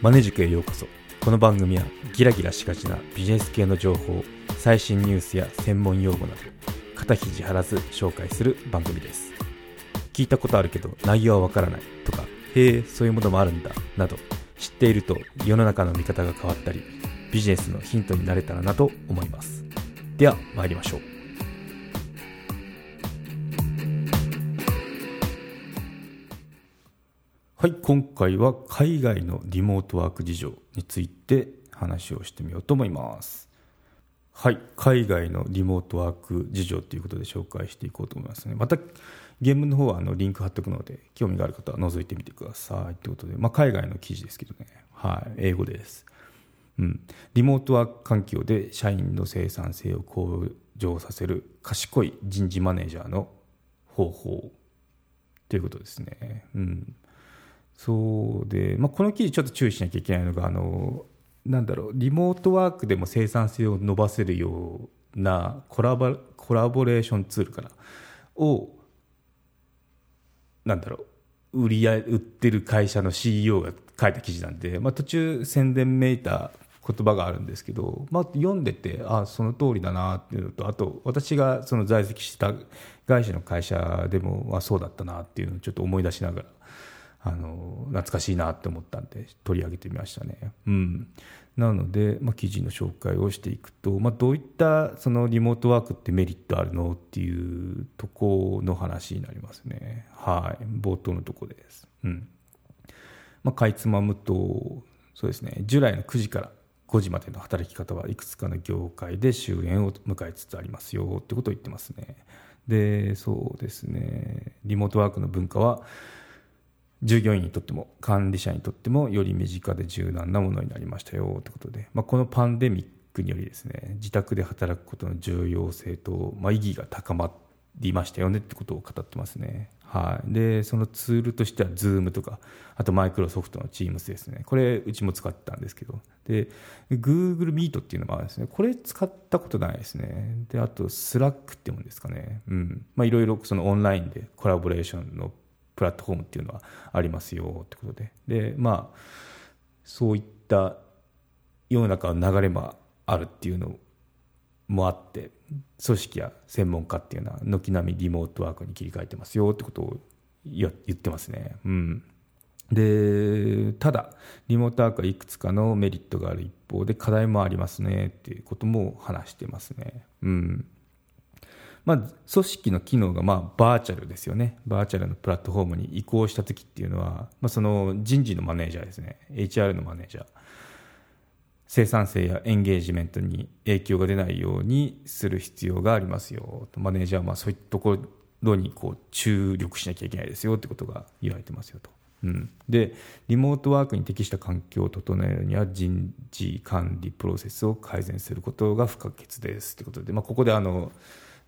マネ塾へようこそ。この番組はギラギラしがちなビジネス系の情報最新ニュースや専門用語など肩肘張らず紹介する番組です。聞いたことあるけど内容はわからないとかへえそういうものもあるんだなど知っていると世の中の見方が変わったりビジネスのヒントになれたらなと思います。では参りましょう。はい今回は海外のリモートワーク事情について話をしてみようと思います。はい海外のリモートワーク事情ということで紹介していこうと思いますね。また原文の方はあのリンク貼っておくので興味がある方は覗いてみてくださいということで、まあ、海外の記事ですけどね。はい英語です。うん、リモートワーク環境で社員の生産性を向上させる賢い人事マネージャーの方法ということですね。うん、そうで、まあ、この記事ちょっと注意しなきゃいけないのがあのなんだろうリモートワークでも生産性を伸ばせるようなコラボコラボレーションツールかなをなんだろう売り売ってる会社の CEO が書いた記事なんで、まあ、途中宣伝めいた言葉があるんですけど、まあ、読んでてあその通りだなっていうのとあと私がその在籍した外資の会社でもまあそうだったなっていうのをちょっと思い出しながらあの懐かしいなって思ったんで取り上げてみましたね。うん、なので、まあ、記事の紹介をしていくと、まあ、どういったそのリモートワークってメリットあるのっていうとこの話になりますね。はい、冒頭のとこです。うんまあ、かいつまむとそうですね従来の9時から5時までの働き方はいくつかの業界で終焉を迎えつつありますよってことを言ってますね。でそうですねリモートワークの文化は従業員にとっても管理者にとってもより身近で柔軟なものになりましたよってことで、まあ、このパンデミックによりですね自宅で働くことの重要性と、まあ、意義が高まりましたよねってことを語ってますね。はい、でそのツールとしては Zoom とかあとマイクロソフトの Teams ですね。これうちも使ったんですけど。で Google Meet っていうのもあるんですね。これ使ったことないですね。であと Slack ってもんですかね。うん。まあいろいろそのオンラインでコラボレーションのプラットフォームっていうのはありますよってことででまあそういった世の中の流れもあるっていうのもあって組織や専門家っていうのは軒並みリモートワークに切り替えてますよってことを言ってますね。うんでただリモートワークはいくつかのメリットがある一方で課題もありますねっていうことも話してますね。うんまあ、組織の機能がまあバーチャルですよね。バーチャルのプラットフォームに移行した時っていうのは、まあ、その人事のマネージャーですね。HR のマネージャー。生産性やエンゲージメントに影響が出ないようにする必要がありますよマネージャーはまあそういったところにこう注力しなきゃいけないですよってことが言われてますよと。うん、でリモートワークに適した環境を整えるには人事管理プロセスを改善することが不可欠ですということで、まあ、ここであの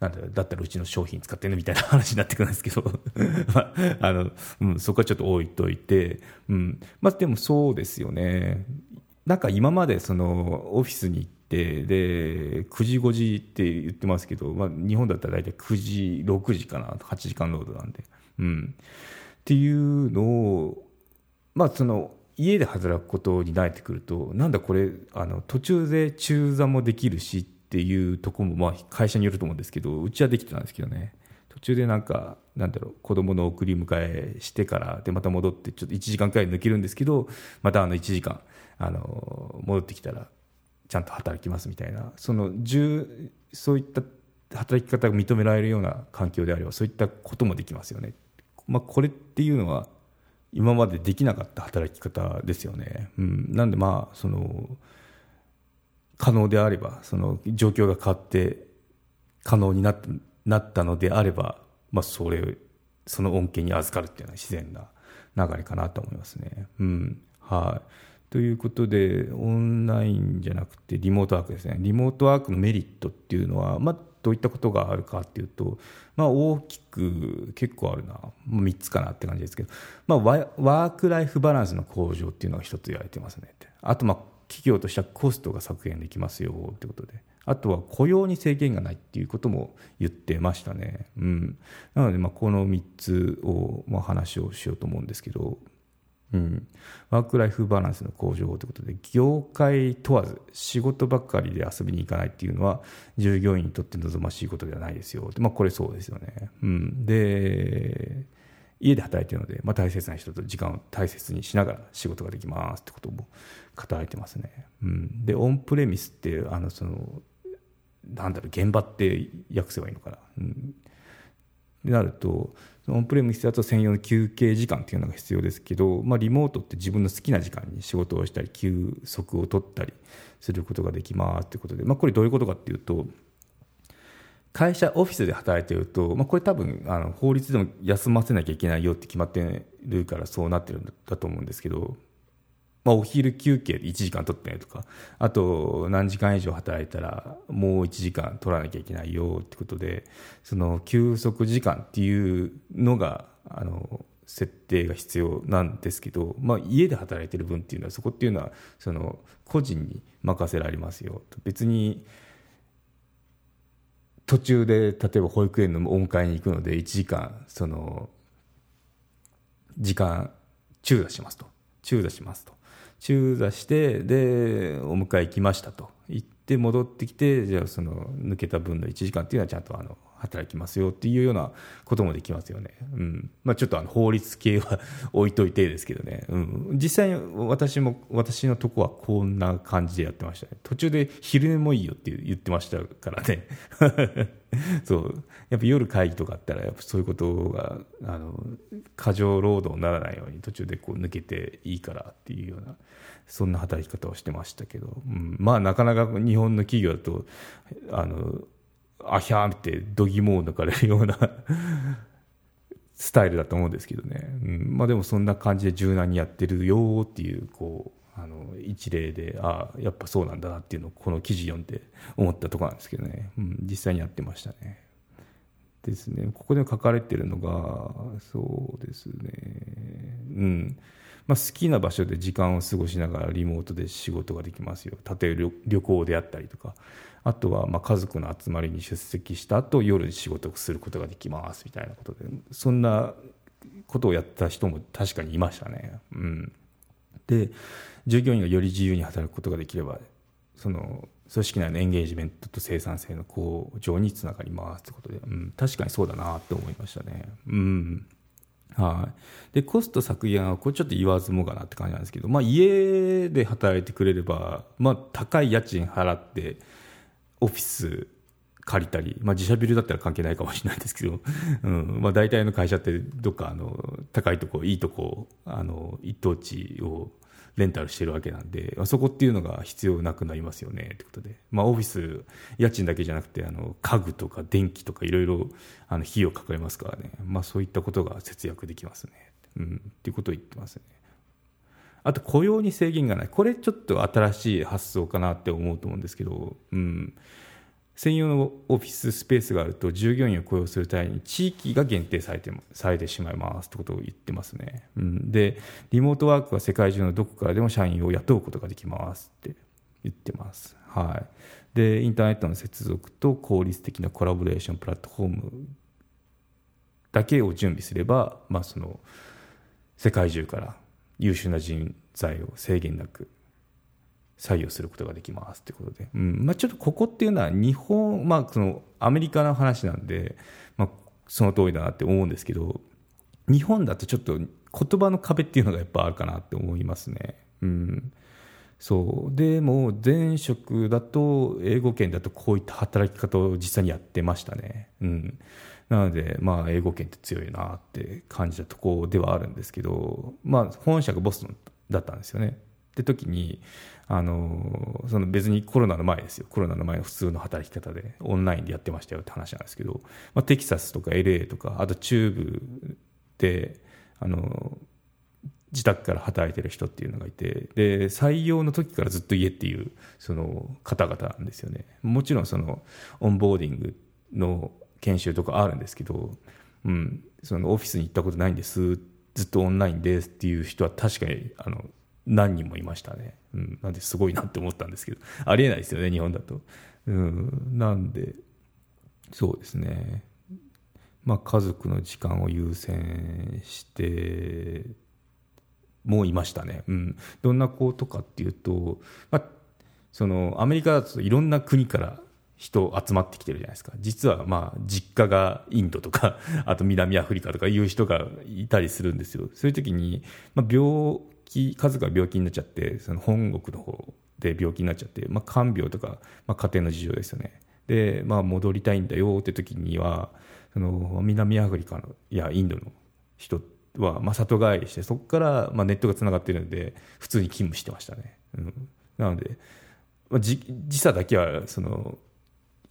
なんだだったらうちの商品使ってんのみたいな話になってくるんですけど。ま、あの、うん、そこはちょっと置いといて、うん。まあ、でもそうですよね。なんか今までそのオフィスに行ってで9時5時って言ってますけど、まあ、日本だったら大体9時6時かな8時間労働なんで、うん、っていうのをまあその家で働くことに慣れてくるとなんだこれあの途中で中座もできるしってていうとこもまあ会社によると思うんですけどうちはできてたんですけどね途中でなんかなんだろう子供の送り迎えしてからでまた戻ってちょっと1時間くらい抜けるんですけどまたあの1時間あの戻ってきたらちゃんと働きますみたいなそのそういった働き方が認められるような環境であればそういったこともできますよね。まあ、これっていうのは今までできなかった働き方ですよね。うん、なんでまあその可能であればその状況が変わって可能になったなったのであれば、まあ、それその恩恵に預かるっていうのは自然な流れかなと思いますね。うんはいということで、オンラインじゃなくてリモートワークですね。リモートワークのメリットっていうのは、まあ、どういったことがあるかっていうと、まあ、大きく結構あるな、まあ、3つかなって感じですけど、まあ、ワークライフバランスの向上っていうのが一つ言われてますねあと、まあ、企業としてはコストが削減できますよってことで。あとは雇用に制限がないっていうことも言ってましたね。うん、なので、ま、この3つを、ま、話をしようと思うんですけど、うん、ワーク・ライフ・バランスの向上ということで業界問わず仕事ばっかりで遊びに行かないっていうのは従業員にとって望ましいことではないですよ、まあ、これそうですよね、うん、で家で働いてるので、まあ、大切な人と時間を大切にしながら仕事ができますってことも語いてますね、うん、でオンプレミスってあのそのなんだろう現場って訳せばいいのかな、うん、なるとオンプレミスだと専用の休憩時間っていうのが必要ですけど、まあ、リモートって自分の好きな時間に仕事をしたり休息を取ったりすることができますということで、まあ、これどういうことかっていうと会社オフィスで働いてると、まあ、これ多分あの法律でも休ませなきゃいけないよって決まってるからそうなってるんだと思うんですけどまあ、お昼休憩で1時間取ってねとかあと何時間以上働いたらもう1時間取らなきゃいけないよってことでその休息時間っていうのがあの設定が必要なんですけど、まあ、家で働いてる分っていうのはそこっていうのはその個人に任せられますよ。別に途中で例えば保育園のお迎えに行くので1時間その時間中座しますと。中座しますと。中座してでお迎え行きましたと。言って戻ってきてじゃあその抜けた分の1時間っていうのはちゃんとあの働きますよっていうようなこともできますよね。うんまあ、ちょっとあの法律系は置いといてですけどね、うん、実際に私も私のとこはこんな感じでやってましたね。途中で昼寝もいいよって言ってましたからね。そうやっぱ夜会議とかあったらやっぱそういうことがあの過剰労働にならないように途中でこう抜けていいからっていうようなそんな働き方をしてましたけど、うん、まあなかなか日本の企業だとあのあひゃーって度肝を抜かれるような スタイルだと思うんですけどね、うん。まあ、でもそんな感じで柔軟にやってるよっていうこうあの一例でああやっぱそうなんだなっていうのをこの記事読んで思ったとこなんですけどね、うん、実際にやってましたね。ですね。ここで書かれてるのがそうですね。うん。まあ、好きな場所で時間を過ごしながらリモートで仕事ができますよ。例えば旅行であったりとか。あとはまあ家族の集まりに出席した後夜仕事をすることができますみたいなことで。そんなことをやった人も確かにいましたね。うん、で従業員がより自由に働くことができればその組織内のエンゲージメントと生産性の向上につながりますということで、うん、確かにそうだなって思いましたね。うん。はい、でコスト削減はこれちょっと言わずもがなって感じなんですけど、まあ、家で働いてくれれば、まあ、高い家賃払ってオフィス借りたり、まあ、自社ビルだったら関係ないかもしれないですけど、うん。まあ、大体の会社ってどっかあの高いとこいいとこあの一等地をレンタルしてるわけなんで、あそこっていうのが必要なくなりますよねってことで、まあ、オフィス家賃だけじゃなくてあの家具とか電気とかいろいろ費用かかりますからね、まあ、そういったことが節約できますね、うん、っていうことを言ってますね。あと雇用に制限がない。これちょっと新しい発想かなって思うと思うんですけど、うん。専用のオフィススペースがあると従業員を雇用するために地域が限定されてされてしまいますってことを言ってますね、うん、でリモートワークは世界中のどこからでも社員を雇うことができますって言ってます、はい、でインターネットの接続と効率的なコラボレーションプラットフォームだけを準備すれば、まあ、その世界中から優秀な人材を制限なく採用することができますということで、うんまあ、ちょっとここっていうのは日本、まあ、そのアメリカの話なんで、まあ、その通りだなって思うんですけど日本だとちょっと言葉の壁っていうのがやっぱあるかなって思いますね。うんそうでも前職だと英語圏だとこういった働き方を実際にやってましたね。うん、なので、まあ、英語圏って強いなって感じたとこではあるんですけど、まあ、本社がボストンだったんですよね。って時にあのその別にコロナの前ですよ。コロナの前の普通の働き方でオンラインでやってましたよって話なんですけど、まあ、テキサスとか LA とかあと中部であの自宅から働いてる人っていうのがいてで採用の時からずっと家っていうその方々なんですよね。もちろんそのオンボーディングの研修とかあるんですけど、うん、そのオフィスに行ったことないんですずっとオンラインですっていう人は確かにあの何人もいましたね、うん、なんですごいなって思ったんですけど。ありえないですよね日本だと、うん、なんでそうですね。まあ家族の時間を優先してもいましたね、うん、どんな子とかっていうと、まあ、そのアメリカだといろんな国から人集まってきてるじゃないですか。実はまあ実家がインドとか あと南アフリカとかいう人がいたりするんですよ。そういう時に、まあ、病気家族が病気になっちゃってその本国の方で病気になっちゃって、まあ、看病とか、まあ、家庭の事情ですよね。で、まあ、戻りたいんだよって時にはその南アフリカのいやインドの人は、まあ、里帰りしてそこから、まあ、ネットがつながってるんで普通に勤務してましたね、うん、なので、まあ、時差だけはその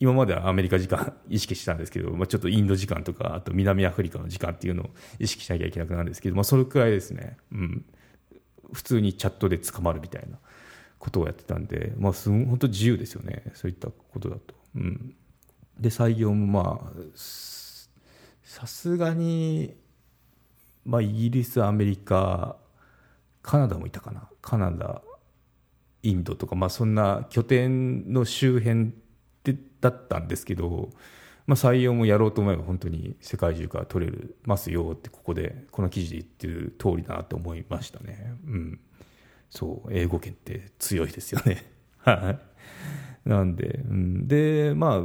今まではアメリカ時間 意識したんですけど、まあ、ちょっとインド時間とかあと南アフリカの時間っていうのを意識しなきゃいけなくなるんですけど、まあ、それくらいですね、うん、普通にチャットで捕まるみたいなことをやってたんで、まあ、すご本当自由ですよね。そういったことだと。うん、で採用もまあさすがに、まあ、イギリスアメリカカナダもいたかな。カナダインドとか、まあ、そんな拠点の周辺でだったんですけど、まあ、採用もやろうと思えば本当に世界中から取れるますよってここでこの記事で言ってる通りだなと思いましたね。うん、そう英語圏って強いですよね。はい。なんで、うん、でまあ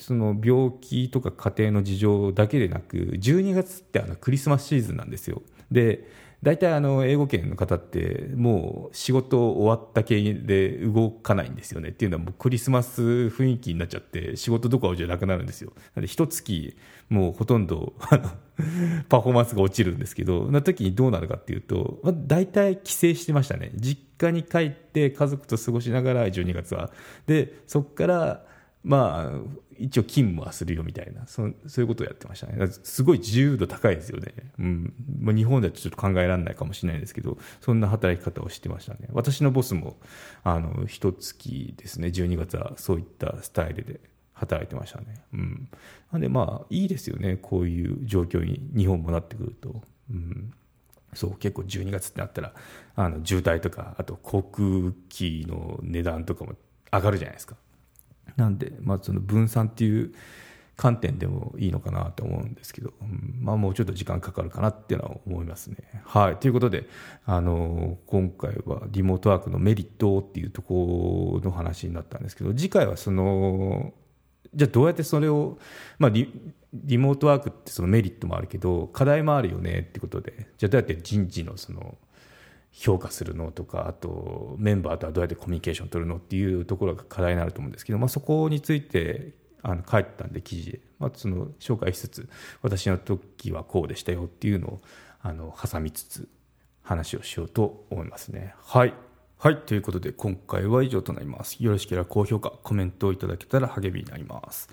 その病気とか家庭の事情だけでなく12月ってあのクリスマスシーズンなんですよ。で大体あの英語圏の方ってもう仕事終わった系で動かないんですよねっていうのはもうクリスマス雰囲気になっちゃって仕事どころじゃなくなるんですよ。なので一月もうほとんど パフォーマンスが落ちるんですけどな時にどうなるかっていうと、まあ、大体帰省してましたね。実家に帰って家族と過ごしながら12月は。でそこからまあ、一応勤務はするよみたいな。そそういうことをやってましたね。すごい自由度高いですよね、うん。まあ、日本ではちょっと考えられないかもしれないですけどそんな働き方をしてましたね。私のボスもあの一月ですね。12月はそういったスタイルで働いてましたね、うん、なんでまあいいですよね。こういう状況に日本もなってくると、うん、そう結構12月ってなったらあの渋滞とかあと航空機の値段とかも上がるじゃないですか。なんで、まあ、その分散っていう観点でもいいのかなと思うんですけど、まあ、もうちょっと時間かかるかなっていうのは思いますね。はい、ということで、あの今回はリモートワークのメリットっていうところの話になったんですけど次回はそのじゃあどうやってそれを、まあリ、リモートワークってそのメリットもあるけど課題もあるよねってことでじゃあどうやって人事のその評価するのとかあとメンバーとはどうやってコミュニケーションを取るのっていうところが課題になると思うんですけど、まあ、そこについてあの書いてたんで記事で、まあ、その紹介しつつ私の時はこうでしたよっていうのをあの挟みつつ話をしようと思いますね。はいはい。ということで、今回は以上となります。よろしければ高評価、コメントをいただけたら励みになります。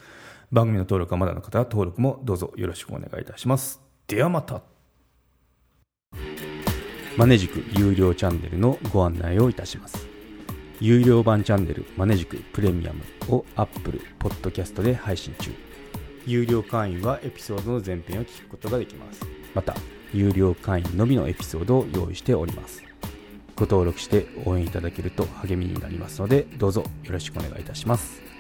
番組の登録はまだの方は登録もどうぞよろしくお願いいたします。ではまた。マネジク有料チャンネルのご案内をいたします。有料版チャンネルマネジクプレミアムを Apple Podcast で配信中。有料会員はエピソードの前編を聞くことができます。また、有料会員のみのエピソードを用意しております。ご登録して応援いただけると励みになりますので、どうぞよろしくお願いいたします。